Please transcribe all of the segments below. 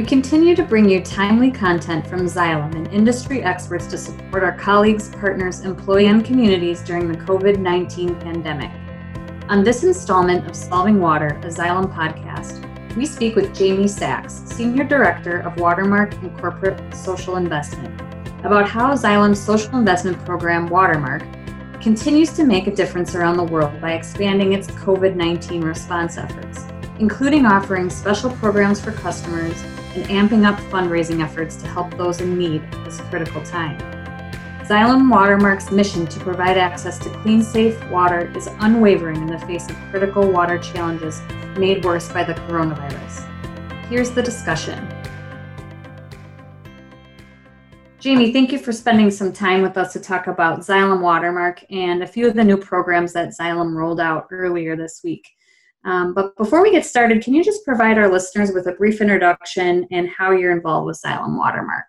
We continue to bring you timely content from Xylem and industry experts to support our colleagues, partners, employee, and communities during the COVID 19 pandemic. On this installment of Solving Water, a Xylem podcast, we speak with Jamie Sachs, Senior Director of Watermark and Corporate Social Investment, about how Xylem's social investment program, Watermark, continues to make a difference around the world by expanding its COVID 19 response efforts, including offering special programs for customers and amping up fundraising efforts to help those in need at this critical time. Xylem Watermark's mission to provide access to clean, safe water is unwavering in the face of critical water challenges made worse by the coronavirus. Here's the discussion. Jamie, thank you for spending some time with us to talk about Xylem Watermark and a few of the new programs that Xylem rolled out earlier this week. Um, but before we get started, can you just provide our listeners with a brief introduction and how you're involved with Xylem Watermark?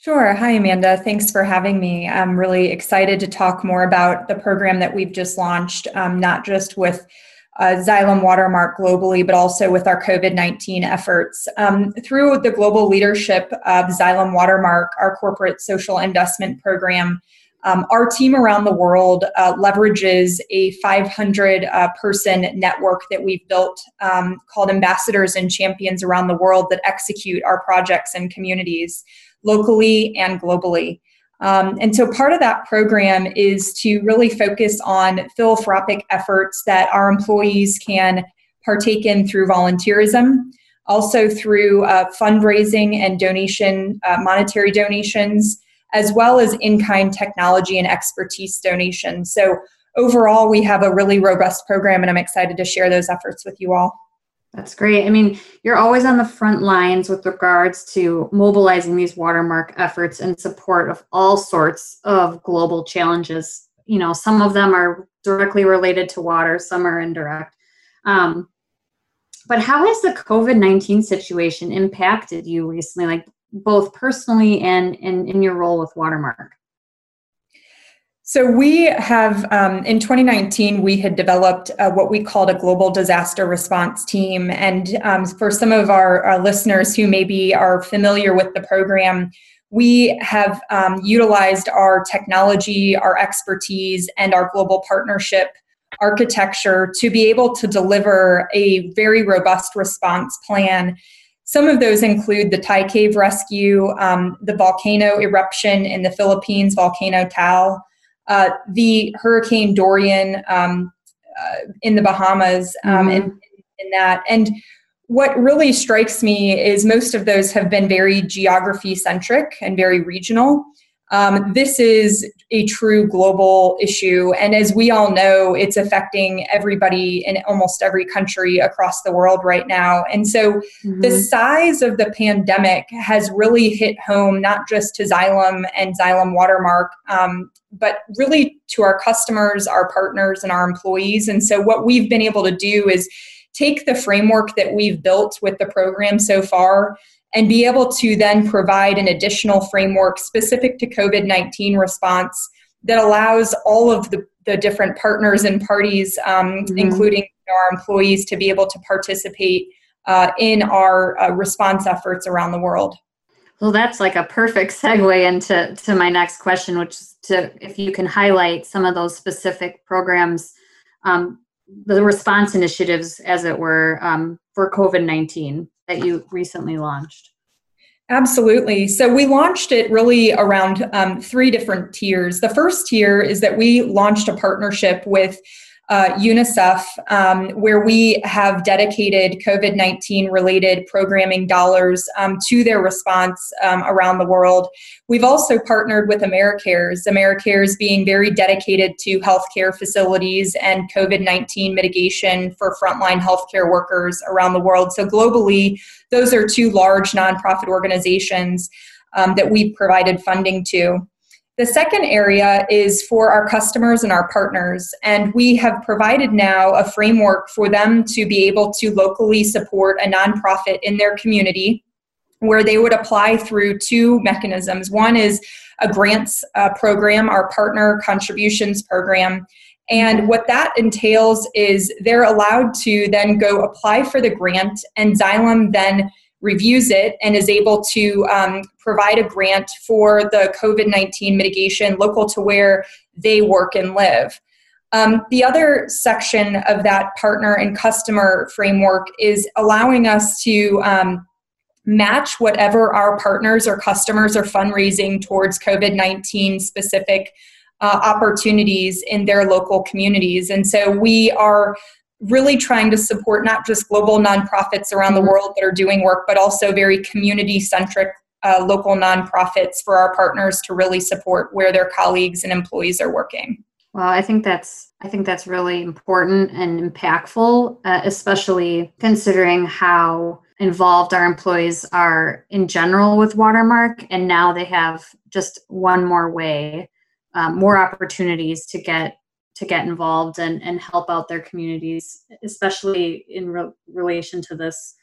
Sure. Hi, Amanda. Thanks for having me. I'm really excited to talk more about the program that we've just launched, um, not just with uh, Xylem Watermark globally, but also with our COVID 19 efforts. Um, through the global leadership of Xylem Watermark, our corporate social investment program, um, our team around the world uh, leverages a 500 uh, person network that we've built um, called Ambassadors and Champions around the world that execute our projects and communities locally and globally. Um, and so part of that program is to really focus on philanthropic efforts that our employees can partake in through volunteerism, also through uh, fundraising and donation, uh, monetary donations, as well as in kind technology and expertise donations. So, overall, we have a really robust program, and I'm excited to share those efforts with you all. That's great. I mean, you're always on the front lines with regards to mobilizing these watermark efforts in support of all sorts of global challenges. You know, some of them are directly related to water, some are indirect. Um, but how has the COVID 19 situation impacted you recently, like both personally and in, in your role with Watermark? So we have um, in 2019 we had developed uh, what we called a global disaster response team, and um, for some of our, our, listeners who maybe are familiar with the program, we have um, utilized our technology, our expertise, and our global partnership architecture to be able to deliver a very robust response plan some of those include the Thai cave rescue, um, the volcano eruption in the Philippines, Volcano Taal, uh, the Hurricane Dorian um, uh, in the Bahamas, um, mm-hmm. and, and that. And what really strikes me is most of those have been very geography centric and very regional. Um, this is a true global issue. And as we all know, it's affecting everybody in almost every country across the world right now. And so mm-hmm. the size of the pandemic has really hit home, not just to Xylem and Xylem Watermark, um, but really to our customers, our partners, and our employees. And so what we've been able to do is take the framework that we've built with the program so far and be able to then provide an additional framework specific to COVID 19 response that allows all of the, the different partners and parties, um, mm-hmm. including our employees, to be able to participate uh, in our uh, response efforts around the world. Well, that's like a perfect segue into to my next question, which is to if you can highlight some of those specific programs, um, the response initiatives, as it were, um, for COVID nineteen that you recently launched? Absolutely. So we launched it really around um, three different tiers. The first tier is that we launched a partnership with uh, UNICEF, um, where we have dedicated COVID 19 related programming dollars um, to their response um, around the world. We've also partnered with AmeriCares, AmeriCares being very dedicated to healthcare facilities and COVID 19 mitigation for frontline healthcare workers around the world. So, globally, those are two large nonprofit organizations um, that we've provided funding to. The second area is for our customers and our partners, and we have provided now a framework for them to be able to locally support a nonprofit in their community where they would apply through two mechanisms. One is a grants uh, program, our partner contributions program. And what that entails is they're allowed to then go apply for the grant, and Xylem then reviews it and is able to um, provide a grant for the COVID 19 mitigation local to where they work and live. Um, the other section of that partner and customer framework is allowing us to um, match whatever our partners or customers are fundraising towards COVID 19 specific uh, opportunities in their local communities. And so we are really trying to support not just global nonprofits around the mm-hmm. world that are doing work, but also very community centric uh, local nonprofits for our partners to really support where their colleagues and employees are working. Well, I think that's I think that's really important and impactful, uh, especially considering how involved our employees are in general with Watermark, and now they have just one more way, um, more opportunities to get to get involved and, and help out their communities, especially in re- relation to this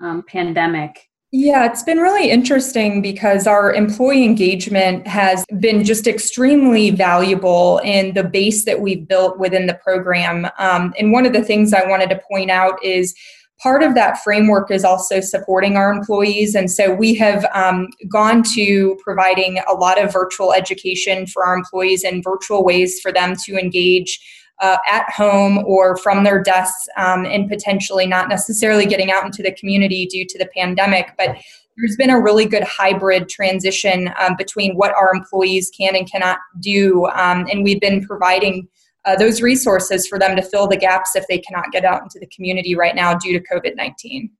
um, pandemic. Yeah, it's been really interesting because our employee engagement has been just extremely valuable in the base that we've built within the program. Um, and one of the things I wanted to point out is part of that framework is also supporting our employees. And so we have um, gone to providing a lot of virtual education for our employees and virtual ways for them to engage. Uh, at home or from their desks, um, and potentially not necessarily getting out into the community due to the pandemic. But there's been a really good hybrid transition um, between what our employees can and cannot do. Um, and we've been providing uh, those resources for them to fill the gaps if they cannot get out into the community right now due to COVID 19.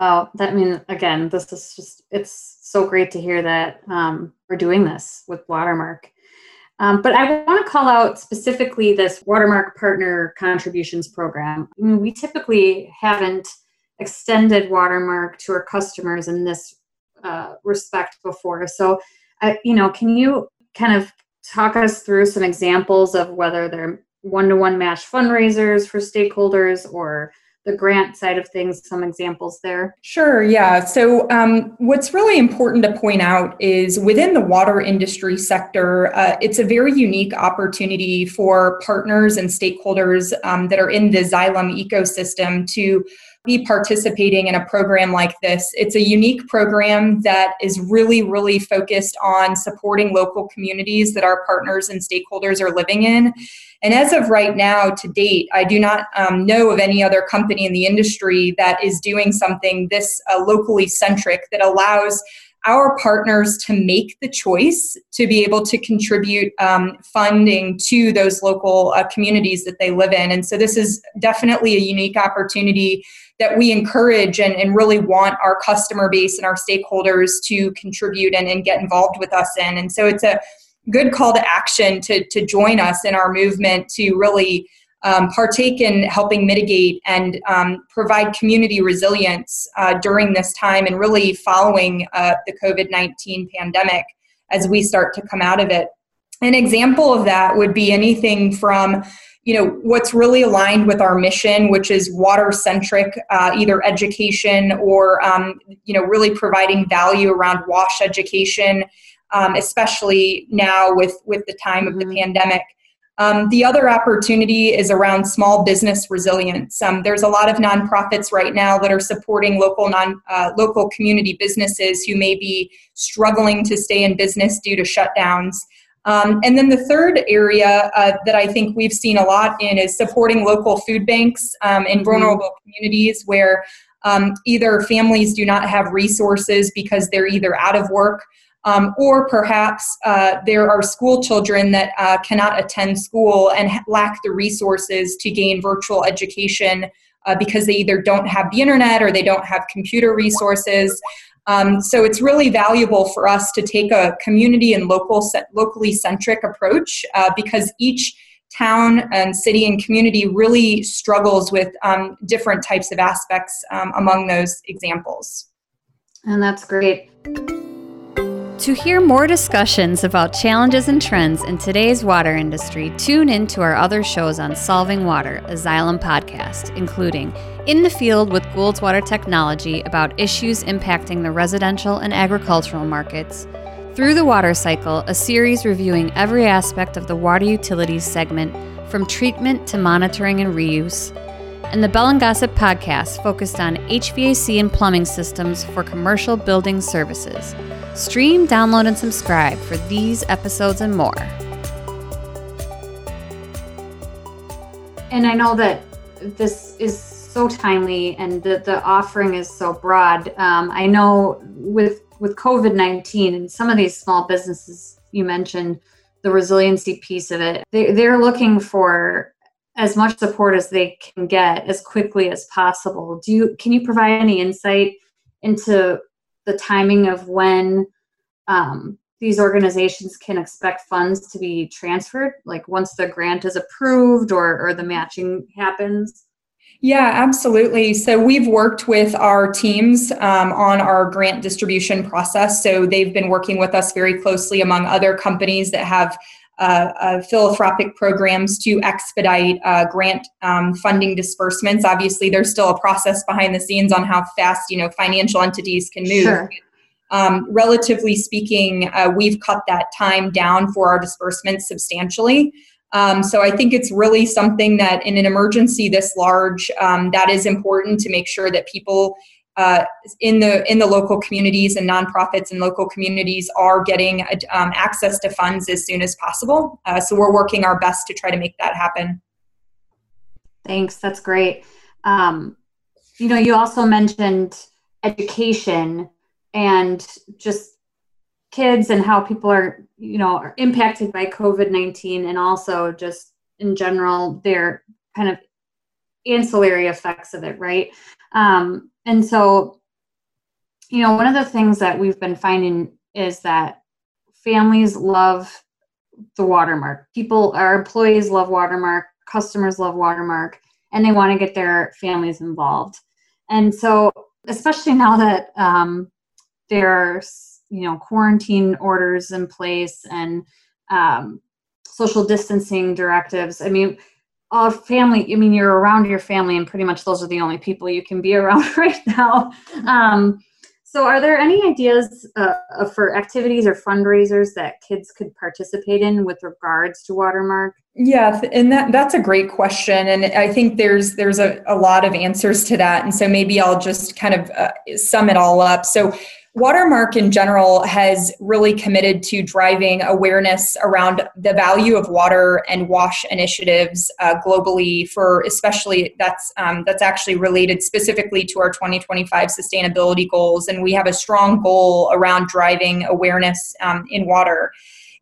Wow, that means again, this is just, it's so great to hear that um, we're doing this with Watermark. Um, but I want to call out specifically this Watermark Partner Contributions Program. I mean, we typically haven't extended Watermark to our customers in this uh, respect before. So, uh, you know, can you kind of talk us through some examples of whether they're one-to-one match fundraisers for stakeholders or the grant side of things some examples there? Sure yeah. So um, what's really important to point out is within the water industry sector uh, it's a very unique opportunity for partners and stakeholders um, that are in the xylem ecosystem to be participating in a program like this. It's a unique program that is really, really focused on supporting local communities that our partners and stakeholders are living in. And as of right now, to date, I do not um, know of any other company in the industry that is doing something this uh, locally centric that allows our partners to make the choice to be able to contribute um, funding to those local uh, communities that they live in. And so this is definitely a unique opportunity that we encourage and, and really want our customer base and our stakeholders to contribute and, and get involved with us in. And so it's a good call to action to, to join us in our movement to really um, partake in helping mitigate and um, provide community resilience uh, during this time and really following uh, the COVID 19 pandemic as we start to come out of it. An example of that would be anything from you know what's really aligned with our mission which is water centric uh, either education or um, you know really providing value around wash education um, especially now with with the time of the mm-hmm. pandemic um, the other opportunity is around small business resilience. Um, there's a lot of nonprofits right now that are supporting local non uh, local community businesses who may be struggling to stay in business due to shutdowns. Um, and then the third area uh, that I think we've seen a lot in is supporting local food banks um, in mm-hmm. vulnerable communities where um, either families do not have resources because they're either out of work um, or perhaps uh, there are school children that uh, cannot attend school and lack the resources to gain virtual education uh, because they either don't have the internet or they don't have computer resources. Um, so it's really valuable for us to take a community and local locally centric approach uh, because each town and city and community really struggles with um, different types of aspects um, among those examples. And that's great. To hear more discussions about challenges and trends in today's water industry, tune in to our other shows on Solving Water, a Xylem podcast, including In the Field with Goulds Water Technology about issues impacting the residential and agricultural markets, Through the Water Cycle, a series reviewing every aspect of the water utilities segment from treatment to monitoring and reuse, and the Bell and Gossett podcast focused on HVAC and plumbing systems for commercial building services. Stream, download, and subscribe for these episodes and more. And I know that this is so timely and the, the offering is so broad. Um, I know with with COVID 19 and some of these small businesses you mentioned, the resiliency piece of it, they, they're looking for as much support as they can get as quickly as possible. Do you can you provide any insight into the timing of when um, these organizations can expect funds to be transferred, like once the grant is approved or, or the matching happens? Yeah, absolutely. So we've worked with our teams um, on our grant distribution process. So they've been working with us very closely among other companies that have uh, uh, philanthropic programs to expedite uh, grant um, funding disbursements. Obviously, there's still a process behind the scenes on how fast you know financial entities can move. Sure. Um, relatively speaking, uh, we've cut that time down for our disbursements substantially. Um, so I think it's really something that in an emergency this large, um, that is important to make sure that people uh, in the in the local communities and nonprofits and local communities are getting um, access to funds as soon as possible. Uh, so we're working our best to try to make that happen. Thanks, that's great. Um, you know, you also mentioned education and just kids and how people are you know are impacted by covid-19 and also just in general their kind of ancillary effects of it right um, and so you know one of the things that we've been finding is that families love the watermark people our employees love watermark customers love watermark and they want to get their families involved and so especially now that um, there's you know quarantine orders in place and um, social distancing directives. I mean, all family. I mean, you're around your family, and pretty much those are the only people you can be around right now. Um, so, are there any ideas uh, for activities or fundraisers that kids could participate in with regards to Watermark? Yeah, and that that's a great question, and I think there's there's a, a lot of answers to that, and so maybe I'll just kind of uh, sum it all up. So Watermark in general has really committed to driving awareness around the value of water and wash initiatives uh, globally. For especially that's um, that's actually related specifically to our 2025 sustainability goals, and we have a strong goal around driving awareness um, in water.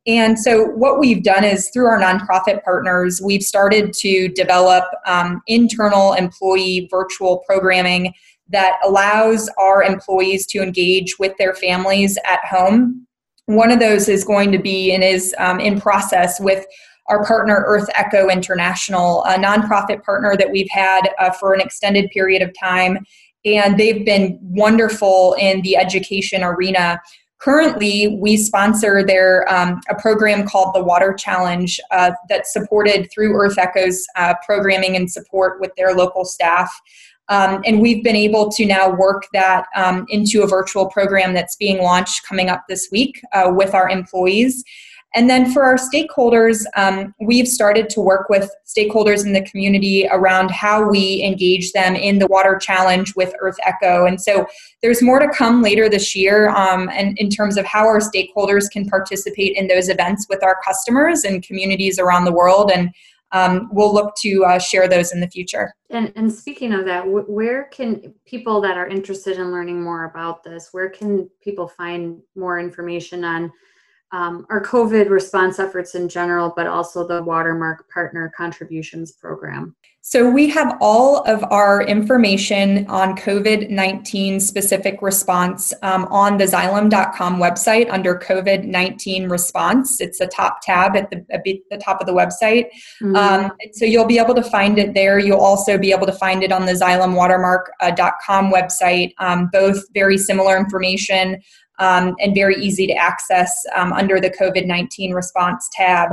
And so, what we've done is through our nonprofit partners, we've started to develop um, internal employee virtual programming that allows our employees to engage with their families at home. One of those is going to be and is um, in process with our partner EarthEcho International, a nonprofit partner that we've had uh, for an extended period of time. And they've been wonderful in the education arena. Currently, we sponsor their um, a program called the Water Challenge uh, that's supported through EarthEcho's uh, programming and support with their local staff. Um, and we've been able to now work that um, into a virtual program that's being launched coming up this week uh, with our employees. And then for our stakeholders, um, we've started to work with stakeholders in the community around how we engage them in the water challenge with EarthEcho. And so there's more to come later this year um, and in terms of how our stakeholders can participate in those events with our customers and communities around the world. And um, we'll look to uh, share those in the future. And, and speaking of that, where can people that are interested in learning more about this, where can people find more information on um, our COVID response efforts in general, but also the Watermark Partner Contributions Program? So, we have all of our information on COVID 19 specific response um, on the xylem.com website under COVID 19 response. It's a top tab at the, at the top of the website. Mm-hmm. Um, so, you'll be able to find it there. You'll also be able to find it on the xylemwatermark.com uh, website, um, both very similar information um, and very easy to access um, under the COVID 19 response tab.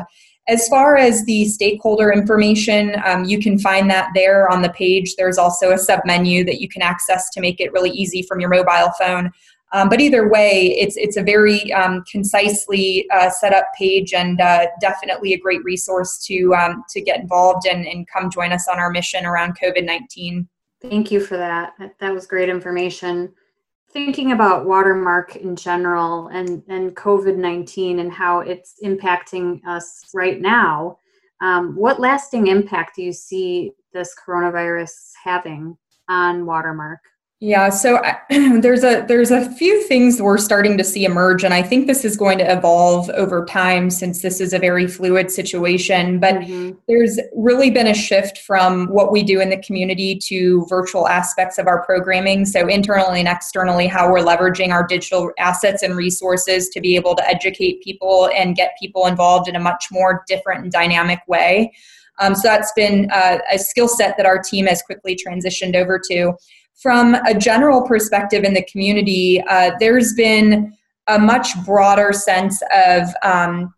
As far as the stakeholder information, um, you can find that there on the page. There's also a sub menu that you can access to make it really easy from your mobile phone. Um, but either way, it's it's a very um, concisely uh, set up page and uh, definitely a great resource to um, to get involved and, and come join us on our mission around COVID nineteen. Thank you for that. That was great information. Thinking about Watermark in general and and COVID nineteen and how it's impacting us right now, um, what lasting impact do you see this coronavirus having on Watermark? Yeah, so there's a there's a few things we're starting to see emerge, and I think this is going to evolve over time since this is a very fluid situation. But mm-hmm. there's really been a shift from what we do in the community to virtual aspects of our programming. So internally and externally, how we're leveraging our digital assets and resources to be able to educate people and get people involved in a much more different and dynamic way. Um, so that's been uh, a skill set that our team has quickly transitioned over to from a general perspective in the community, uh, there's been a much broader sense of um,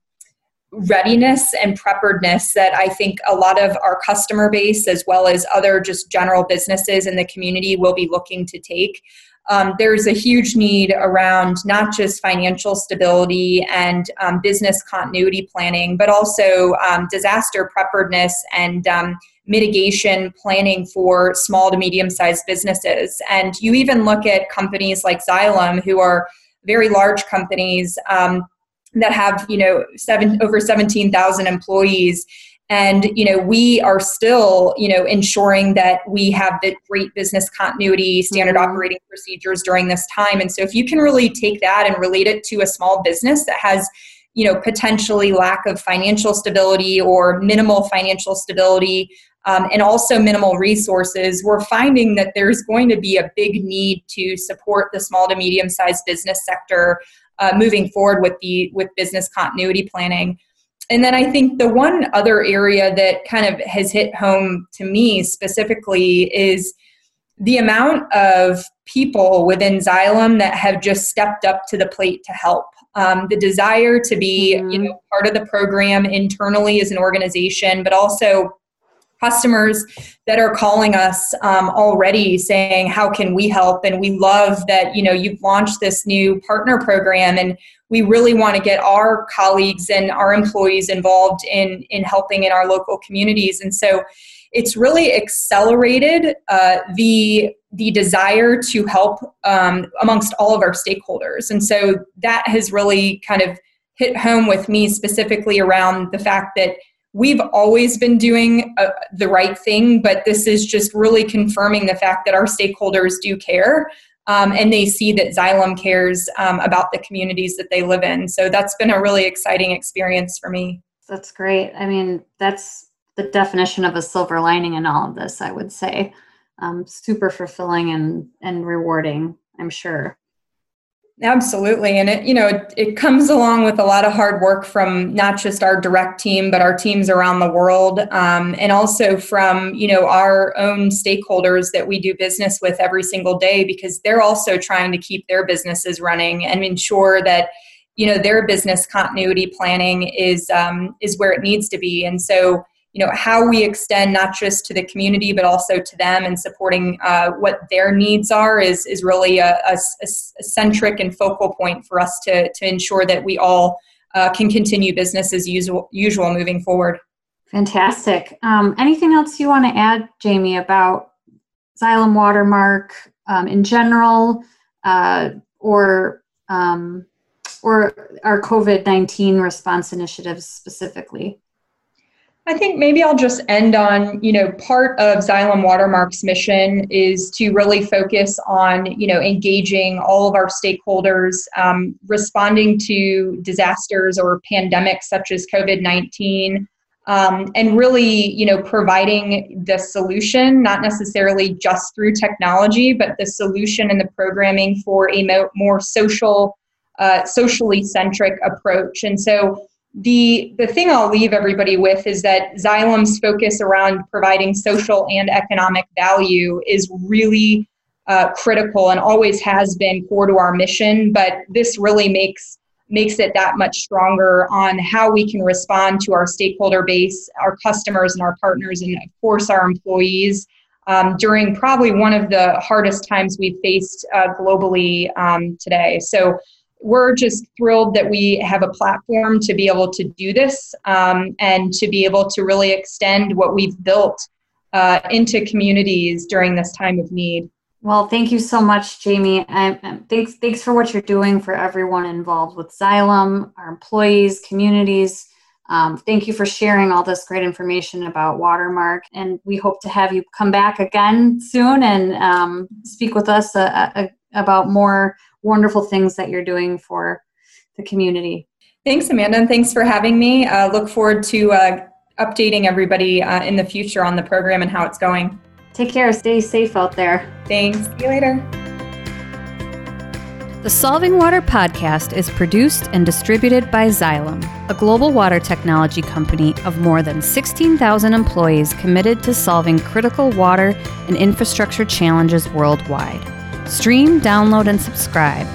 readiness and preparedness that I think a lot of our customer base, as well as other just general businesses in the community, will be looking to take. Um, there's a huge need around not just financial stability and um, business continuity planning, but also um, disaster preparedness and um, mitigation planning for small to medium sized businesses. And you even look at companies like Xylem, who are very large companies um, that have, you know, seven, over 17,000 employees. And, you know, we are still, you know, ensuring that we have the great business continuity, standard mm-hmm. operating procedures during this time. And so if you can really take that and relate it to a small business that has, you know potentially lack of financial stability or minimal financial stability um, and also minimal resources, we're finding that there's going to be a big need to support the small to medium sized business sector uh, moving forward with the with business continuity planning. And then I think the one other area that kind of has hit home to me specifically is the amount of people within Xylem that have just stepped up to the plate to help. Um, the desire to be, mm-hmm. you know, part of the program internally as an organization, but also customers that are calling us um, already saying how can we help? And we love that you know you've launched this new partner program and we really want to get our colleagues and our employees involved in in helping in our local communities. And so it's really accelerated uh, the the desire to help um, amongst all of our stakeholders. And so that has really kind of hit home with me specifically around the fact that we've always been doing uh, the right thing, but this is just really confirming the fact that our stakeholders do care. Um, and they see that Xylem cares um, about the communities that they live in. So that's been a really exciting experience for me. That's great. I mean, that's the definition of a silver lining in all of this, I would say. Um, super fulfilling and, and rewarding, I'm sure. Absolutely. And it, you know, it, it, comes along with a lot of hard work from not just our direct team, but our teams around the world. Um, and also from, you know, our own stakeholders that we do business with every single day, because they're also trying to keep their businesses running and ensure that, you know, their business continuity planning is, um, is where it needs to be. And so, you know how we extend not just to the community but also to them and supporting uh, what their needs are is is really a, a, a, centric and focal point for us to to ensure that we all uh, can continue business as usual usual moving forward. Fantastic. Um, anything else you want to add jamie about xylem watermark um, in general uh, or um, or our covid-19 response initiatives specifically I think maybe I'll just end on, you know, part of Xylem Watermark's mission is to really focus on, you know, engaging all of our stakeholders, um, responding to disasters or pandemics such as COVID 19, um, and really, you know, providing the solution, not necessarily just through technology, but the solution and the programming for a mo- more social, uh, socially centric approach. And so, the the thing I'll leave everybody with is that Xylem's focus around providing social and economic value is really uh, critical and always has been core to our mission. But this really makes makes it that much stronger on how we can respond to our stakeholder base, our customers, and our partners, and of course our employees. um, during probably one of the hardest times we've faced uh, globally um, today. So we're just thrilled that we have a platform to be able to do this um, and to be able to really extend what we've built uh, into communities during this time of need. Well, thank you so much, Jamie. And thanks, thanks for what you're doing for everyone involved with Xylem, our employees, communities. Um, thank you for sharing all this great information about Watermark. And we hope to have you come back again soon and um, speak with us uh, uh, about more wonderful things that you're doing for the community. Thanks, Amanda, and thanks for having me. Uh, look forward to uh, updating everybody uh, in the future on the program and how it's going. Take care. Stay safe out there. Thanks. See you later. The Solving Water podcast is produced and distributed by Xylem, a global water technology company of more than 16,000 employees committed to solving critical water and infrastructure challenges worldwide. Stream, download, and subscribe